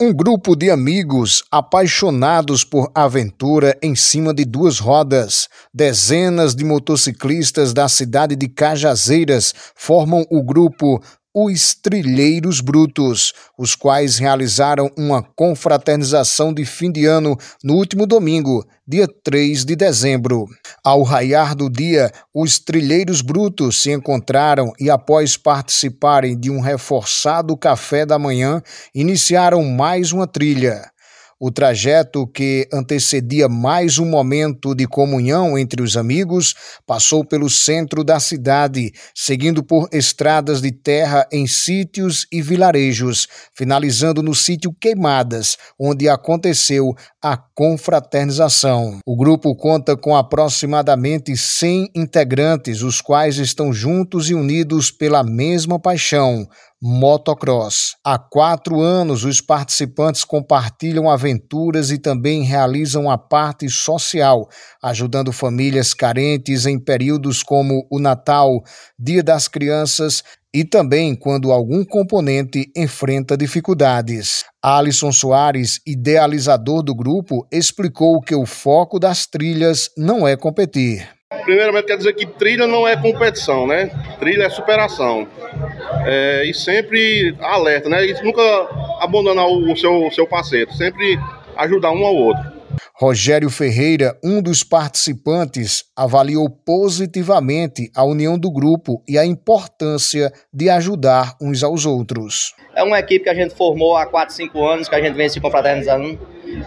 Um grupo de amigos apaixonados por aventura em cima de duas rodas, dezenas de motociclistas da cidade de Cajazeiras formam o grupo os Trilheiros Brutos, os quais realizaram uma confraternização de fim de ano no último domingo, dia 3 de dezembro. Ao raiar do dia, os Trilheiros Brutos se encontraram e, após participarem de um reforçado café da manhã, iniciaram mais uma trilha. O trajeto que antecedia mais um momento de comunhão entre os amigos passou pelo centro da cidade, seguindo por estradas de terra em sítios e vilarejos, finalizando no sítio Queimadas, onde aconteceu a confraternização. O grupo conta com aproximadamente 100 integrantes, os quais estão juntos e unidos pela mesma paixão motocross. Há quatro anos, os participantes compartilham aventuras e também realizam a parte social, ajudando famílias carentes em períodos como o Natal, Dia das Crianças e também quando algum componente enfrenta dificuldades. Alisson Soares, idealizador do grupo, explicou que o foco das trilhas não é competir. Primeiramente, quer dizer que trilha não é competição, né? Trilha é superação. É, e sempre alerta, né? E nunca abandonar o seu, seu parceiro, sempre ajudar um ao outro. Rogério Ferreira, um dos participantes, avaliou positivamente a união do grupo e a importância de ajudar uns aos outros. É uma equipe que a gente formou há 4, 5 anos, que a gente vem se confraternizando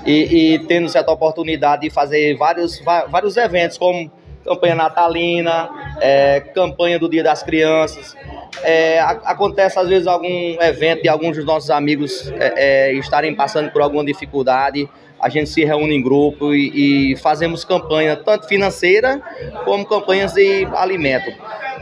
e, e tendo certa oportunidade de fazer vários, vários eventos, como campanha natalina, é, campanha do Dia das Crianças. É, acontece às vezes algum evento e alguns dos nossos amigos é, é, estarem passando por alguma dificuldade. A gente se reúne em grupo e, e fazemos campanha tanto financeira como campanhas de alimento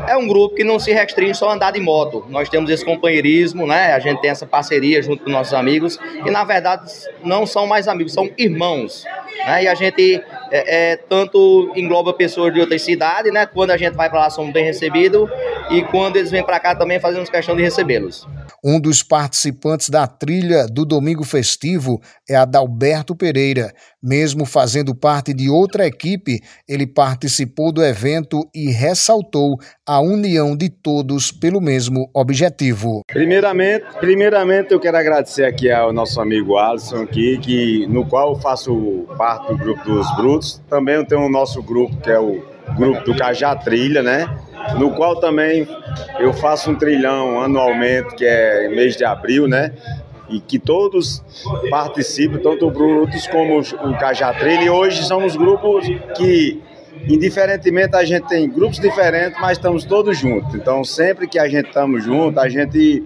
é um grupo que não se restringe só a andar de moto. Nós temos esse companheirismo, né? A gente tem essa parceria junto com nossos amigos, e na verdade não são mais amigos, são irmãos. Né? E a gente é, é, tanto engloba pessoas de outras cidades, né? Quando a gente vai para lá, somos bem recebidos, e quando eles vêm para cá também fazemos questão de recebê-los. Um dos participantes da trilha do Domingo Festivo é Adalberto Pereira. Mesmo fazendo parte de outra equipe, ele participou do evento e ressaltou a união de todos pelo mesmo objetivo. Primeiramente, primeiramente eu quero agradecer aqui ao nosso amigo Alisson aqui, que no qual eu faço parte do grupo dos Brutos. Também tem o nosso grupo que é o grupo do Cajá Trilha, né? no qual também eu faço um trilhão anualmente, que é mês de abril, né? E que todos participam, tanto o Brutos como o Cajá Trilha, e hoje somos grupos que, indiferentemente, a gente tem grupos diferentes, mas estamos todos juntos. Então, sempre que a gente estamos juntos, a gente,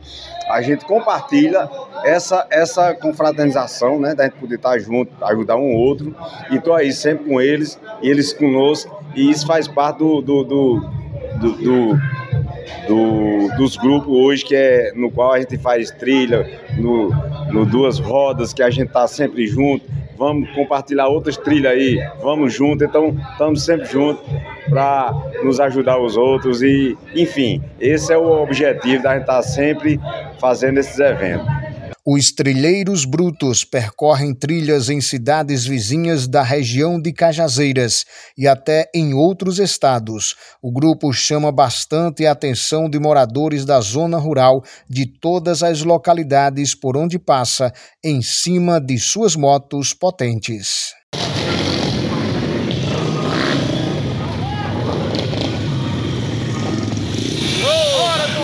a gente compartilha essa, essa confraternização, né? Da gente poder estar junto, ajudar um outro. E estou aí sempre com eles, e eles conosco, e isso faz parte do, do, do do, do, do, dos grupos hoje, que é no qual a gente faz trilha, no, no duas rodas, que a gente tá sempre junto. Vamos compartilhar outras trilhas aí, vamos junto, então estamos sempre juntos para nos ajudar os outros e, enfim, esse é o objetivo da gente estar tá sempre fazendo esses eventos. Os trilheiros brutos percorrem trilhas em cidades vizinhas da região de Cajazeiras e até em outros estados. O grupo chama bastante a atenção de moradores da zona rural de todas as localidades por onde passa, em cima de suas motos potentes.